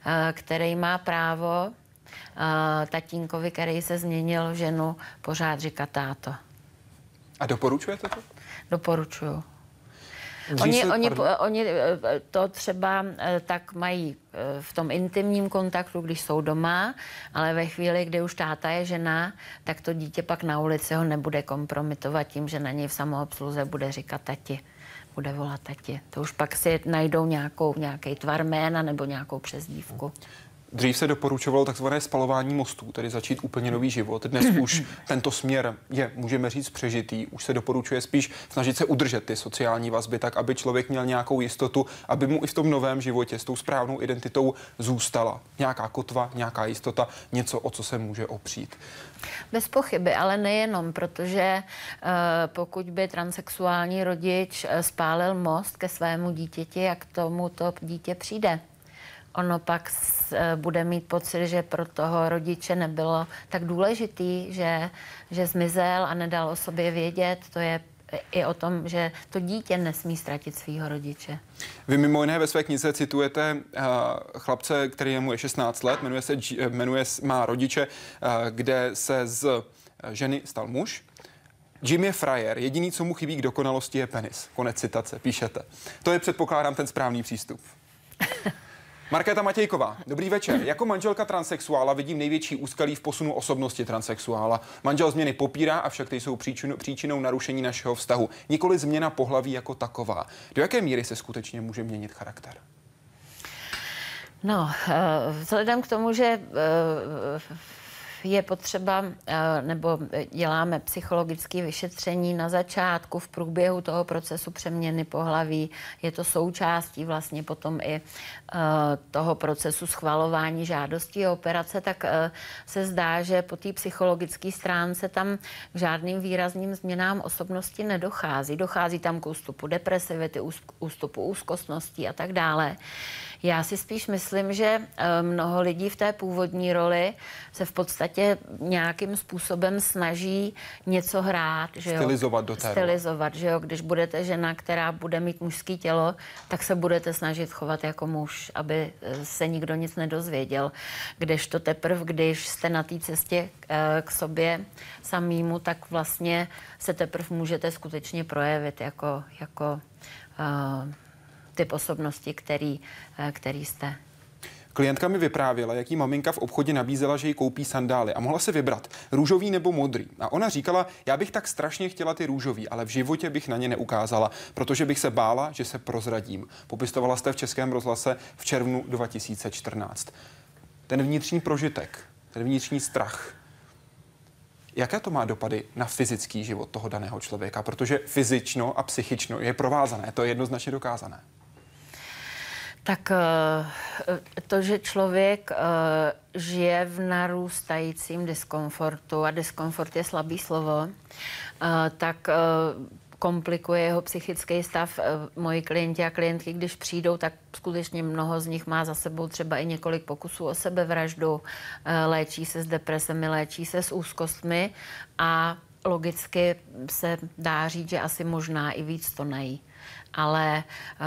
eh, který má právo eh, tatínkovi, který se změnil ženu, pořád říkat táto. A doporučujete to? Doporučuju. Oni, oni, oni eh, to třeba eh, tak mají eh, v tom intimním kontaktu, když jsou doma, ale ve chvíli, kdy už táta je žena, tak to dítě pak na ulici ho nebude kompromitovat tím, že na něj v samoobsluze bude říkat tati bude volat tati. To už pak si najdou nějakou, nějaký tvar jména nebo nějakou přezdívku. Dřív se doporučovalo takzvané spalování mostů, tedy začít úplně nový život. Dnes [clears throat] už tento směr je, můžeme říct, přežitý. Už se doporučuje spíš snažit se udržet ty sociální vazby tak, aby člověk měl nějakou jistotu, aby mu i v tom novém životě s tou správnou identitou zůstala nějaká kotva, nějaká jistota, něco, o co se může opřít. Bez pochyby, ale nejenom, protože uh, pokud by transexuální rodič uh, spálil most ke svému dítěti, jak tomu to dítě přijde ono pak eh, bude mít pocit, že pro toho rodiče nebylo tak důležitý, že, že zmizel a nedal o sobě vědět. To je i o tom, že to dítě nesmí ztratit svého rodiče. Vy mimo jiné ve své knize citujete uh, chlapce, který je mu je 16 let, jmenuje se, jmenuje, má rodiče, uh, kde se z ženy stal muž. Jim je frajer, jediný, co mu chybí k dokonalosti, je penis. Konec citace, píšete. To je, předpokládám, ten správný přístup. [laughs] Markéta Matějková, dobrý večer. Jako manželka transexuála vidím největší úskalí v posunu osobnosti transexuála. Manžel změny popírá, avšak ty jsou příčinou, příčinou narušení našeho vztahu. Nikoli změna pohlaví jako taková. Do jaké míry se skutečně může měnit charakter? No, vzhledem k tomu, že je potřeba, eh, nebo děláme psychologické vyšetření na začátku, v průběhu toho procesu přeměny pohlaví. Je to součástí vlastně potom i eh, toho procesu schvalování žádostí o operace, tak eh, se zdá, že po té psychologické stránce tam k žádným výrazným změnám osobnosti nedochází. Dochází tam k ústupu depresivity, ústupu úzkostností a tak dále. Já si spíš myslím, že eh, mnoho lidí v té původní roli se v podstatě nějakým způsobem snaží něco hrát. Že jo? Stylizovat do té Stylizovat, že jo? Když budete žena, která bude mít mužský tělo, tak se budete snažit chovat jako muž, aby eh, se nikdo nic nedozvěděl. Kdežto teprve, když jste na té cestě eh, k sobě samýmu, tak vlastně se teprve můžete skutečně projevit jako, jako uh, typ osobnosti, který, eh, který jste. Klientka mi vyprávěla, jaký maminka v obchodě nabízela, že jí koupí sandály a mohla se vybrat růžový nebo modrý. A ona říkala, já bych tak strašně chtěla ty růžový, ale v životě bych na ně neukázala, protože bych se bála, že se prozradím. Popistovala jste v Českém rozhlase v červnu 2014. Ten vnitřní prožitek, ten vnitřní strach, Jaké to má dopady na fyzický život toho daného člověka? Protože fyzično a psychično je provázané, to je jednoznačně dokázané. Tak eh, to, že člověk eh, žije v narůstajícím diskomfortu, a diskomfort je slabý slovo, eh, tak komplikuje jeho psychický stav. Moji klienti a klientky, když přijdou, tak skutečně mnoho z nich má za sebou třeba i několik pokusů o sebevraždu, léčí se s depresemi, léčí se s úzkostmi a logicky se dá říct, že asi možná i víc to nejí ale uh,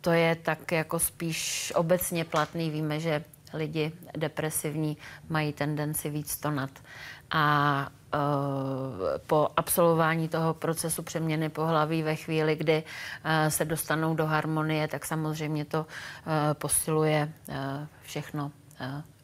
to je tak jako spíš obecně platný. Víme, že lidi depresivní mají tendenci víc tonat. A uh, po absolvování toho procesu přeměny pohlaví ve chvíli, kdy uh, se dostanou do harmonie, tak samozřejmě to posiluje všechno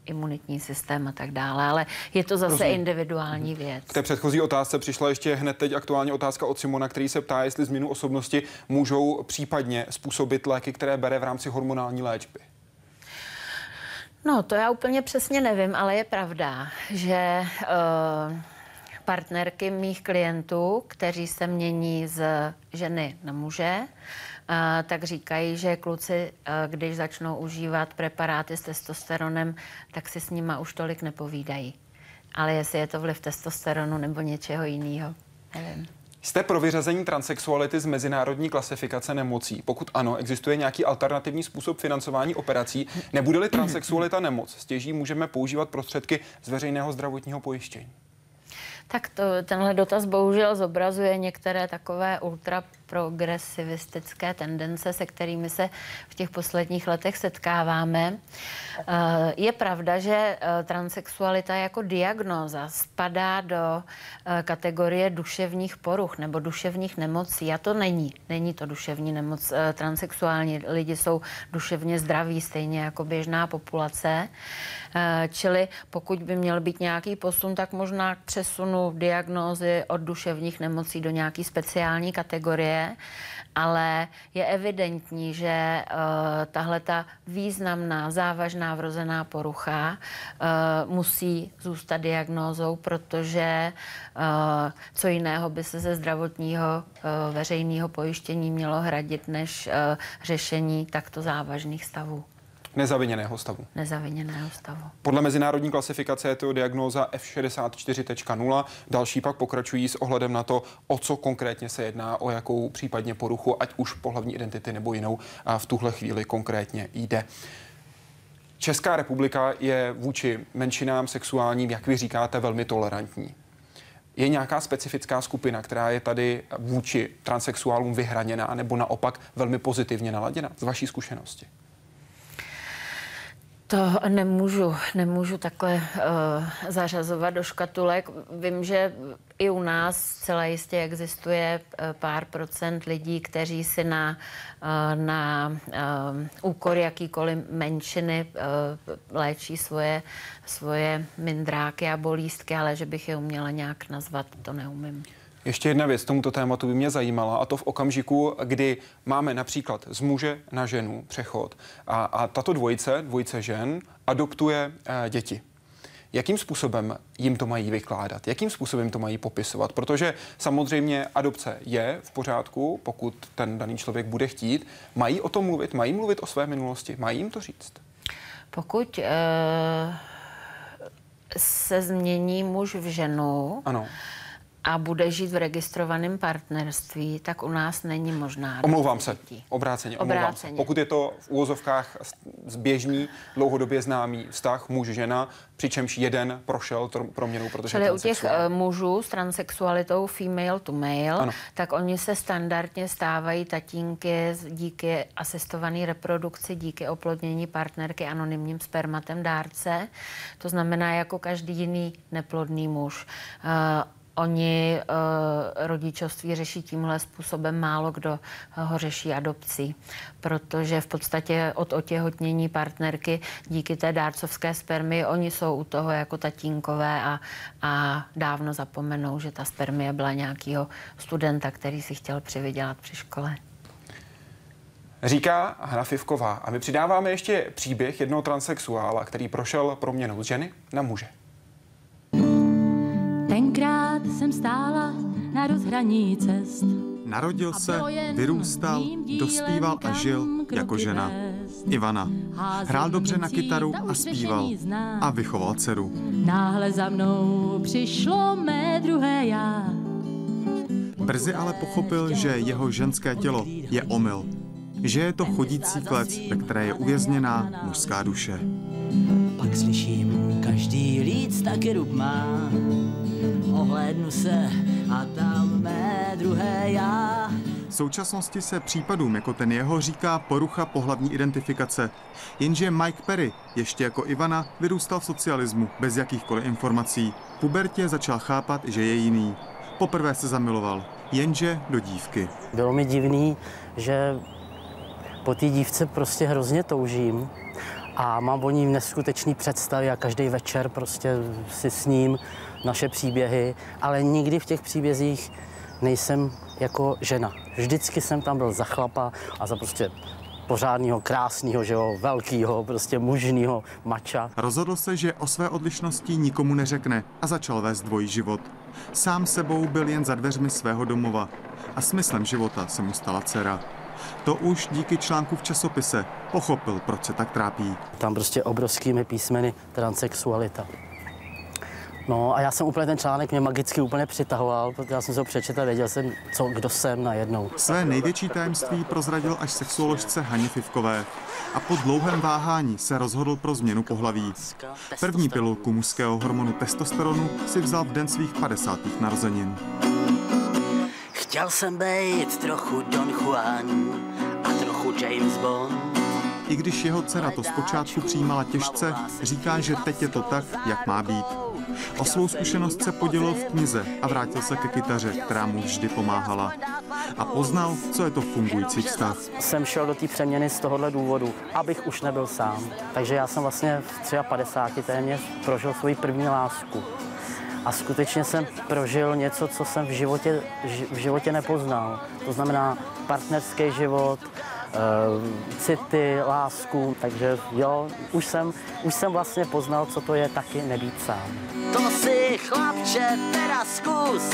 imunitní systém a tak dále, ale je to zase Rozumím. individuální mhm. věc. K té předchozí otázce přišla ještě hned teď aktuální otázka od Simona, který se ptá, jestli změnu osobnosti můžou případně způsobit léky, které bere v rámci hormonální léčby. No, to já úplně přesně nevím, ale je pravda, že uh, partnerky mých klientů, kteří se mění z ženy na muže, tak říkají, že kluci, když začnou užívat preparáty s testosteronem, tak si s nima už tolik nepovídají. Ale jestli je to vliv testosteronu nebo něčeho jiného, nevím. Jste pro vyřazení transexuality z mezinárodní klasifikace nemocí? Pokud ano, existuje nějaký alternativní způsob financování operací? Nebude-li transexualita nemoc, stěží můžeme používat prostředky z veřejného zdravotního pojištění? Tak to, tenhle dotaz bohužel zobrazuje některé takové ultra progresivistické tendence, se kterými se v těch posledních letech setkáváme. Eh, je pravda, že eh, transexualita jako diagnóza spadá do eh, kategorie duševních poruch nebo duševních nemocí. A to není. Není to duševní nemoc. Transexuální lidi jsou duševně zdraví, stejně jako běžná populace. Čili pokud by měl být nějaký posun, tak možná k přesunu diagnózy od duševních nemocí do nějaké speciální kategorie ale je evidentní, že uh, tahle ta významná, závažná vrozená porucha uh, musí zůstat diagnózou, protože uh, co jiného by se ze zdravotního veřejného pojištění mělo hradit než řešení takto závažných stavů. Nezaviněného stavu. Nezaviněného stavu. Podle mezinárodní klasifikace je to diagnóza F64.0. Další pak pokračují s ohledem na to, o co konkrétně se jedná, o jakou případně poruchu, ať už pohlavní identity nebo jinou, a v tuhle chvíli konkrétně jde. Česká republika je vůči menšinám sexuálním, jak vy říkáte, velmi tolerantní. Je nějaká specifická skupina, která je tady vůči transexuálům vyhraněná, nebo naopak velmi pozitivně naladěna z vaší zkušenosti? To nemůžu, nemůžu takhle uh, zařazovat do škatulek. Vím, že i u nás celé jistě existuje uh, pár procent lidí, kteří si na, uh, na úkor jakýkoliv menšiny léčí svoje, svoje mindráky a bolístky, ale že bych je uměla nějak nazvat, to neumím. Ještě jedna věc tomuto tématu by mě zajímala, a to v okamžiku, kdy máme například z muže na ženu přechod a, a tato dvojice, dvojice žen, adoptuje e, děti. Jakým způsobem jim to mají vykládat? Jakým způsobem to mají popisovat? Protože samozřejmě adopce je v pořádku, pokud ten daný člověk bude chtít. Mají o tom mluvit? Mají mluvit o své minulosti? Mají jim to říct? Pokud uh, se změní muž v ženu, ano a bude žít v registrovaném partnerství, tak u nás není možná. Omlouvám se, obráceně, omlouvám se. Pokud je to v úvozovkách zběžný, dlouhodobě známý vztah muž-žena, přičemž jeden prošel proměnou, protože Čili u těch uh, mužů s transexualitou female to male, ano. tak oni se standardně stávají tatínky díky asistované reprodukci, díky oplodnění partnerky anonymním spermatem dárce. To znamená jako každý jiný neplodný muž. Uh, Oni uh, rodičovství řeší tímhle způsobem, málo kdo ho řeší adopcí, protože v podstatě od otěhotnění partnerky díky té dárcovské spermii oni jsou u toho jako tatínkové a, a dávno zapomenou, že ta spermie byla nějakého studenta, který si chtěl přivydělat při škole. Říká Hana Fivková. A my přidáváme ještě příběh jednoho transexuála, který prošel proměnou z ženy na muže. Tenkrát jsem stála na rozhraní cest. Narodil se, vyrůstal, dospíval a žil jako žena. Ivana. Hrál dobře na kytaru a zpíval. A vychoval dceru. Náhle za mnou přišlo mé druhé já. Brzy ale pochopil, že jeho ženské tělo je omyl. Že je to chodící klec, ve které je uvězněná mužská duše. Pak slyším, každý líc taky rub má ohlédnu se a tam mé druhé já. V současnosti se případům jako ten jeho říká porucha pohlavní identifikace. Jenže Mike Perry, ještě jako Ivana, vyrůstal v socialismu bez jakýchkoliv informací. V pubertě začal chápat, že je jiný. Poprvé se zamiloval, jenže do dívky. Bylo mi divný, že po té dívce prostě hrozně toužím a mám o ní neskutečný představy a každý večer prostě si s ním naše příběhy, ale nikdy v těch příbězích nejsem jako žena. Vždycky jsem tam byl za chlapa a za prostě pořádného, krásného, že jo, velkého, prostě mužného mača. Rozhodl se, že o své odlišnosti nikomu neřekne a začal vést dvojí život. Sám sebou byl jen za dveřmi svého domova a smyslem života se mu stala dcera. To už díky článku v časopise pochopil, proč se tak trápí. Tam prostě obrovskými písmeny transexualita. No a já jsem úplně ten článek mě magicky úplně přitahoval, protože já jsem se ho přečetl a věděl jsem, co, kdo jsem najednou. Své největší tajemství prozradil až sexuoložce Haně Fivkové a po dlouhém váhání se rozhodl pro změnu pohlaví. První pilulku mužského hormonu testosteronu si vzal v den svých 50. narozenin. Chtěl jsem být trochu Don Juan a trochu James Bond. I když jeho dcera to zpočátku přijímala těžce, říká, že teď je to tak, jak má být. O svou zkušenost se podělil v knize a vrátil se ke kytaře, která mu vždy pomáhala. A poznal, co je to fungující vztah. Jsem šel do té přeměny z tohohle důvodu, abych už nebyl sám. Takže já jsem vlastně v 53 téměř prožil svoji první lásku. A skutečně jsem prožil něco, co jsem v životě, v životě nepoznal. To znamená partnerský život, Eh, city, lásku, takže jo, už jsem, už jsem vlastně poznal, co to je taky nebýt sám. To si chlapče teda zkus,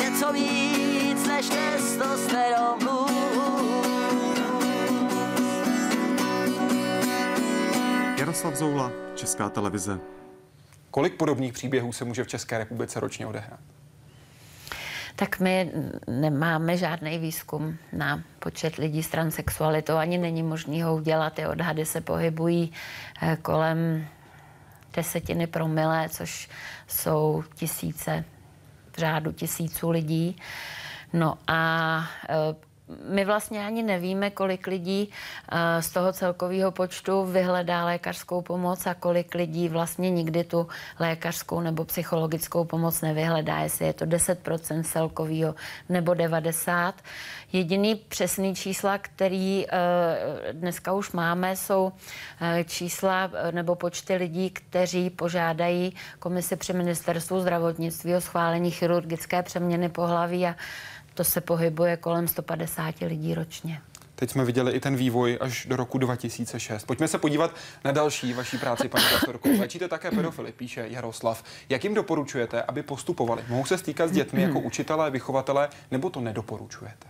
něco víc než testosteron Jaroslav Zoula, Česká televize. Kolik podobných příběhů se může v České republice ročně odehrát? tak my nemáme žádný výzkum na počet lidí s transexualitou, ani není možný ho udělat. Ty odhady se pohybují eh, kolem desetiny promile, což jsou tisíce, v řádu tisíců lidí. No a eh, my vlastně ani nevíme, kolik lidí eh, z toho celkového počtu vyhledá lékařskou pomoc a kolik lidí vlastně nikdy tu lékařskou nebo psychologickou pomoc nevyhledá, jestli je to 10% celkového nebo 90%. Jediný přesný čísla, který eh, dneska už máme, jsou eh, čísla nebo počty lidí, kteří požádají komisi při ministerstvu zdravotnictví o schválení chirurgické přeměny pohlaví a to se pohybuje kolem 150 lidí ročně. Teď jsme viděli i ten vývoj až do roku 2006. Pojďme se podívat na další vaší práci, paní doktorko. [coughs] Léčíte také pedofily, píše Jaroslav. Jak jim doporučujete, aby postupovali? Mohou se stýkat s dětmi jako učitelé, vychovatelé, nebo to nedoporučujete?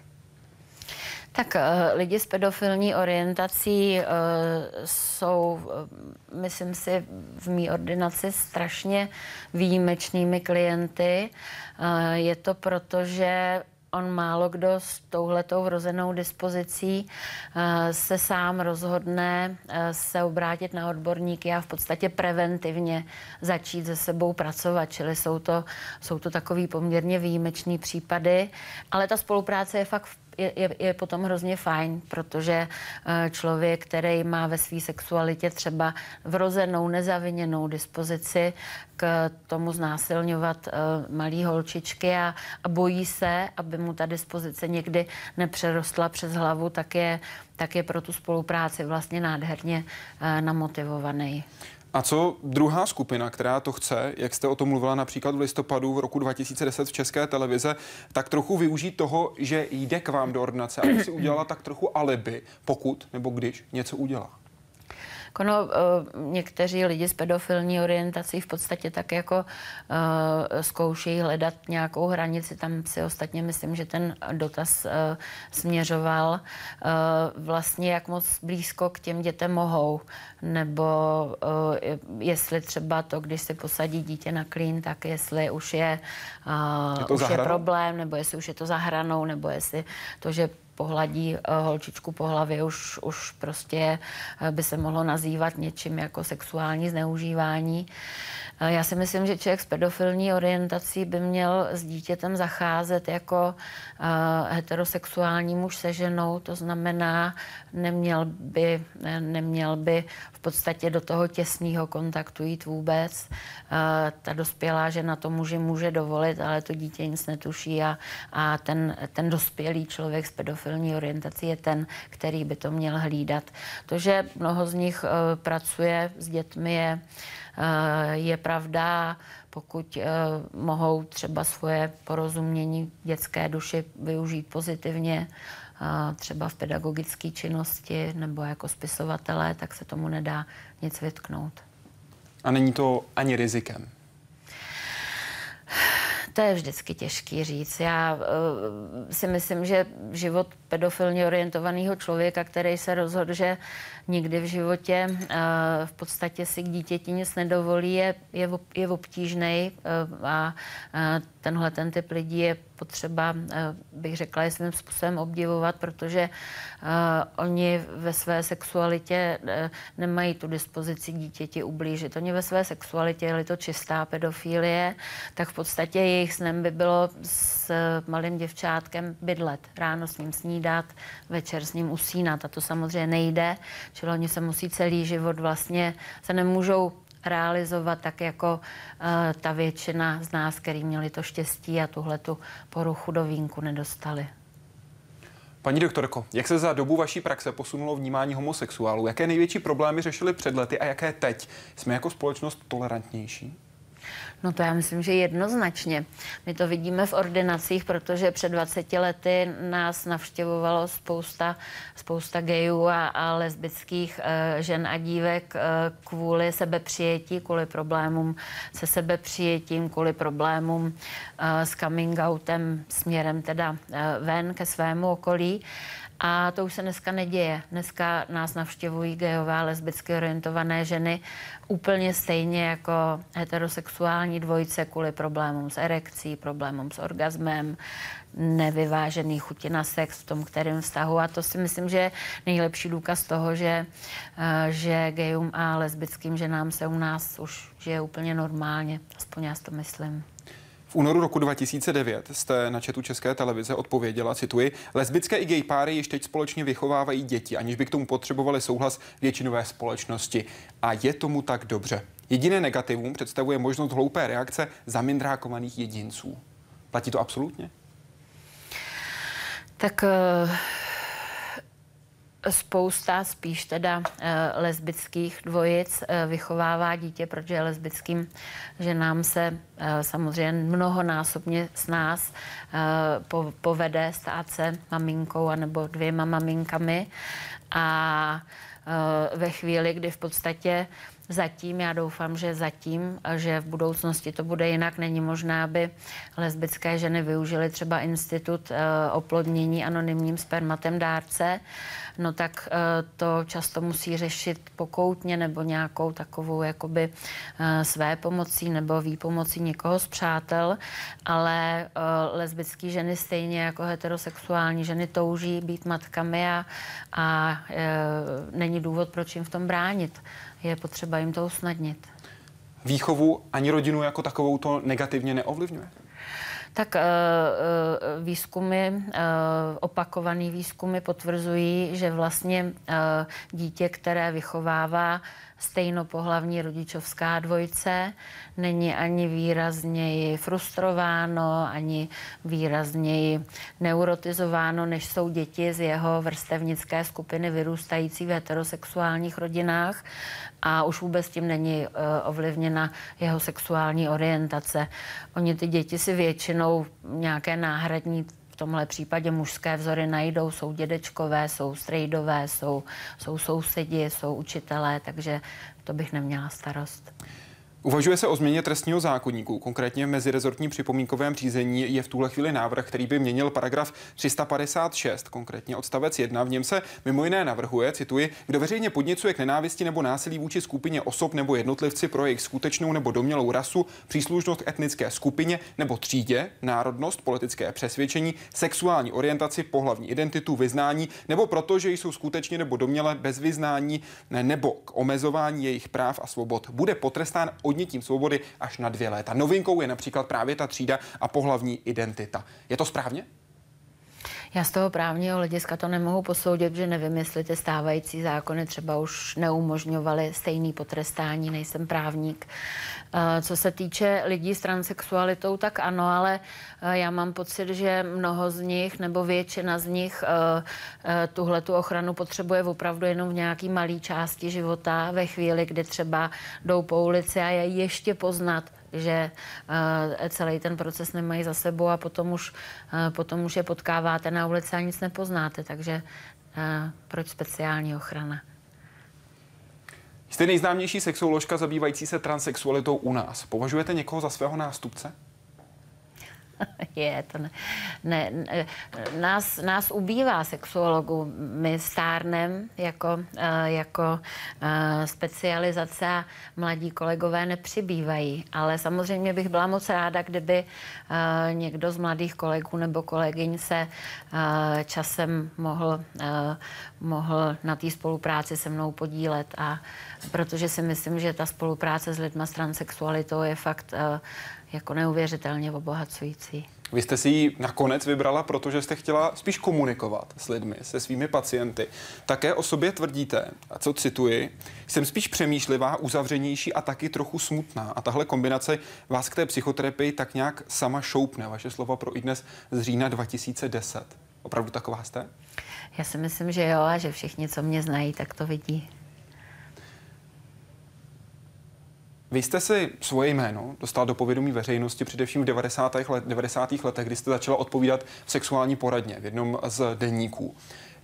Tak uh, lidi s pedofilní orientací uh, jsou, uh, myslím si, v mý ordinaci strašně výjimečnými klienty. Je to proto, že on málo kdo s touhletou vrozenou dispozicí uh, se sám rozhodne uh, se obrátit na odborníky a v podstatě preventivně začít se sebou pracovat. Čili jsou to, jsou to takový poměrně výjimečný případy, ale ta spolupráce je fakt v je, je, potom hrozně fajn, protože eh, člověk, který má ve své sexualitě třeba vrozenou, nezaviněnou dispozici k tomu znásilňovat uh, malý holčičky a, a bojí se, aby mu ta dispozice někdy nepřerostla přes hlavu, tak je, tak je pro tu spolupráci vlastně nádherně uh, namotivovaný. A co druhá skupina, která to chce, jak jste o tom mluvila například v listopadu v roku 2010 v České televize, tak trochu využít toho, že jde k vám do ordinace, aby si udělala tak trochu alibi, pokud nebo když něco udělá? Ono, uh, někteří lidi s pedofilní orientací v podstatě tak jako uh, zkoušejí hledat nějakou hranici. Tam si ostatně myslím, že ten dotaz uh, směřoval uh, vlastně jak moc blízko k těm dětem mohou. Nebo uh, jestli třeba to, když se posadí dítě na klín, tak jestli už je, uh, je už je problém, nebo jestli už je to za hranou, nebo jestli to, že pohladí eh, holčičku po hlavě, už, už prostě eh, by se mohlo nazývat něčím jako sexuální zneužívání. Eh, já si myslím, že člověk s pedofilní orientací by měl s dítětem zacházet jako heterosexuální muž se ženou, to znamená, neměl by, ne, neměl by v podstatě do toho těsného kontaktu jít vůbec. Uh, ta dospělá žena to muži může dovolit, ale to dítě nic netuší a, a ten, ten dospělý člověk s pedofilní orientací je ten, který by to měl hlídat. To, že mnoho z nich uh, pracuje s dětmi, je Eh, je pravda, pokud eh, mohou třeba svoje porozumění dětské duši využít pozitivně, eh, třeba v pedagogické činnosti nebo jako spisovatelé, tak se tomu nedá nic vytknout. A není to ani rizikem? [sighs] To je vždycky těžký říct. Já uh, si myslím, že život pedofilně orientovaného člověka, který se rozhodl, že nikdy v životě uh, v podstatě si k dítěti nic nedovolí, je, je, je obtížný uh, a uh, tenhle ten typ lidí je potřeba, bych řekla, je svým způsobem obdivovat, protože oni ve své sexualitě nemají tu dispozici dítěti ublížit. Oni ve své sexualitě, je to čistá pedofilie, tak v podstatě jejich snem by bylo s malým děvčátkem bydlet, ráno s ním snídat, večer s ním usínat a to samozřejmě nejde, čili oni se musí celý život vlastně, se nemůžou realizovat tak jako uh, ta většina z nás, který měli to štěstí a tuhle tu poruchu do vínku nedostali. Paní doktorko, jak se za dobu vaší praxe posunulo vnímání homosexuálů? Jaké největší problémy řešili před lety a jaké teď? Jsme jako společnost tolerantnější? No to já myslím, že jednoznačně. My to vidíme v ordinacích, protože před 20 lety nás navštěvovalo spousta, spousta gejů a, a lesbických uh, žen a dívek uh, kvůli sebepřijetí, kvůli problémům se sebepřijetím, kvůli problémům uh, s coming outem směrem teda uh, ven ke svému okolí. A to už se dneska neděje. Dneska nás navštěvují gejové lesbicky orientované ženy úplně stejně jako heterosexuální dvojice kvůli problémům s erekcí, problémům s orgasmem, nevyvážený chuti na sex v tom kterém vztahu. A to si myslím, že je nejlepší důkaz toho, že, eh, že gejům a lesbickým ženám se u nás už žije úplně normálně. Aspoň já to myslím. Únoru roku 2009 jste na četu České televize odpověděla, cituji, lesbické i gay páry již teď společně vychovávají děti, aniž by k tomu potřebovali souhlas většinové společnosti. A je tomu tak dobře. Jediné negativum představuje možnost hloupé reakce zamindrákovaných jedinců. Platí to absolutně? Tak uh spousta spíš teda e, lesbických dvojic e, vychovává dítě, protože lesbickým ženám se e, samozřejmě mnohonásobně s nás po, povede stát se maminkou anebo dvěma maminkami. A ve chvíli, kdy v podstatě zatím, já doufám, že zatím, že v budoucnosti to bude jinak, není možné, aby lesbické ženy využily třeba institut oplodnění anonymním spermatem dárce no tak eh, to často musí řešit pokoutně nebo nějakou takovou jakoby eh, své pomocí nebo výpomocí někoho z přátel, ale eh, lesbické ženy stejně jako heterosexuální ženy touží být matkami a, a není důvod, proč jim v tom bránit. Je potřeba jim to usnadnit. Výchovu ani rodinu jako takovou to negativně neovlivňuje? Tak uh, uh, výzkumy, uh, opakované výzkumy potvrzují, že vlastně dítě, které vychovává stejnopohlavní rodičovská dvojce, není ani výrazněji frustrováno, ani výrazněji neurotizováno, než jsou děti z jeho vrstevnické skupiny vyrůstající v heterosexuálních rodinách a už vůbec tím není uh, ovlivněna jeho sexuální orientace. Oni ty děti si většinou nějaké náhradní tomhle případě mužské vzory najdou, jsou dědečkové, jsou strejdové, jsou, jsou sousedi, jsou učitelé, takže to bych neměla starost. Uvažuje se o změně trestního zákonníku. Konkrétně v mezirezortním připomínkovém řízení je v tuhle chvíli návrh, který by měnil paragraf 356, konkrétně odstavec 1. V něm se mimo jiné navrhuje, cituji, kdo veřejně podněcuje k nenávisti nebo násilí vůči skupině osob nebo jednotlivci pro jejich skutečnou nebo domělou rasu, příslušnost k etnické skupině nebo třídě, národnost, politické přesvědčení, sexuální orientaci, pohlavní identitu, vyznání, nebo proto, že jsou skutečně nebo doměle bez vyznání nebo k omezování jejich práv a svobod, bude potrestán odnětím svobody až na dvě léta. Novinkou je například právě ta třída a pohlavní identita. Je to správně? Já z toho právního hlediska to nemohu posoudit, že nevím, jestli ty stávající zákony třeba už neumožňovaly stejný potrestání, nejsem právník. Eh, co se týče lidí s transexualitou, tak ano, ale eh, já mám pocit, že mnoho z nich nebo většina z nich eh, tuhle tu ochranu potřebuje opravdu jenom v nějaký malý části života, ve chvíli, kdy třeba jdou po ulici a je ještě poznat, že uh, celý ten proces nemají za sebou a potom už, uh, potom už je potkáváte na ulici a nic nepoznáte. Takže uh, proč speciální ochrana? Jste nejznámější sexuoložka zabývající se transexualitou u nás. Považujete někoho za svého nástupce? [laughs] je, to ne, ne, ne nás, nás ubývá sexuologů. My stárnem jako, eh, jako eh, specializace a mladí kolegové nepřibývají. Ale samozřejmě bych byla moc ráda, kdyby eh, někdo z mladých kolegů nebo kolegyň se časem mohl, mohl na té spolupráci se mnou podílet. A protože si myslím, že ta spolupráce s lidmi s transexualitou je fakt jako neuvěřitelně obohacující. Vy jste si ji nakonec vybrala, protože jste chtěla spíš komunikovat s lidmi, se svými pacienty. Také o sobě tvrdíte, a co cituji, jsem spíš přemýšlivá, uzavřenější a taky trochu smutná. A tahle kombinace vás k té psychoterapii tak nějak sama šoupne. Vaše slova pro i dnes z října 2010. Opravdu taková jste? Já si myslím, že jo a že všichni, co mě znají, tak to vidí. Vy jste si svoje jméno dostal do povědomí veřejnosti především v 90. Let, 90. letech, kdy jste začala odpovídat v sexuální poradně v jednom z denníků.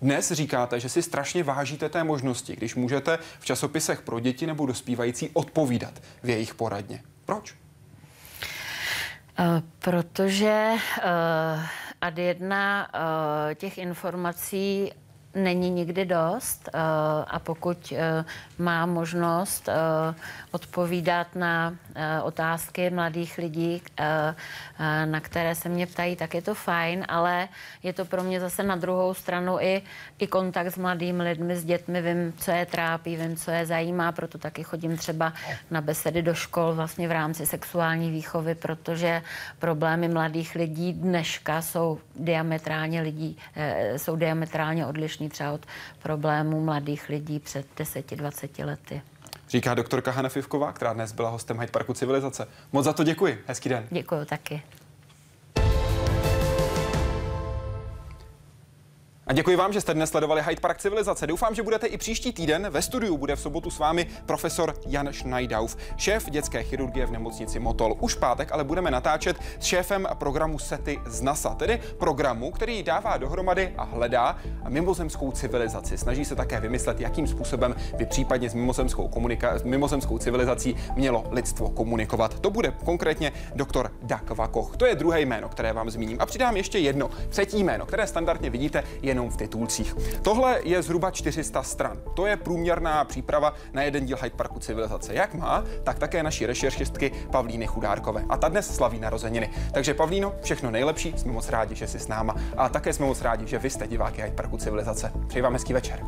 Dnes říkáte, že si strašně vážíte té možnosti, když můžete v časopisech pro děti nebo dospívající odpovídat v jejich poradně. Proč? Uh, protože uh, ad jedna uh, těch informací není nikdy dost eh, a pokud eh, má možnost eh, odpovídat na otázky mladých lidí, na které se mě ptají, tak je to fajn, ale je to pro mě zase na druhou stranu i, i kontakt s mladými lidmi, s dětmi, vím, co je trápí, vím, co je zajímá, proto taky chodím třeba na besedy do škol vlastně v rámci sexuální výchovy, protože problémy mladých lidí dneška jsou diametrálně lidí, jsou diametrálně odlišní odlišný třeba od problémů mladých lidí před 10-20 lety. Říká doktorka Hanna Fivková, která dnes byla hostem Hyde Parku Civilizace. Moc za to děkuji. Hezký den. Děkuji taky. A děkuji vám, že jste dnes sledovali Hyde Park Civilizace. Doufám, že budete i příští týden. Ve studiu bude v sobotu s vámi profesor Jan Schneidauf, šéf dětské chirurgie v nemocnici Motol. Už pátek ale budeme natáčet s šéfem programu SETI z NASA, tedy programu, který dává dohromady a hledá mimozemskou civilizaci. Snaží se také vymyslet, jakým způsobem by případně s mimozemskou, komunika- s mimozemskou civilizací mělo lidstvo komunikovat. To bude konkrétně doktor Dakva Koch. To je druhé jméno, které vám zmíním. A přidám ještě jedno, třetí jméno, které standardně vidíte, je jenom v titulcích. Tohle je zhruba 400 stran. To je průměrná příprava na jeden díl Hyde Parku civilizace. Jak má, tak také naší rešeršistky Pavlíny Chudárkové. A ta dnes slaví narozeniny. Takže Pavlíno, všechno nejlepší, jsme moc rádi, že jsi s náma. A také jsme moc rádi, že vy jste diváky Hyde Parku civilizace. Přeji vám hezký večer.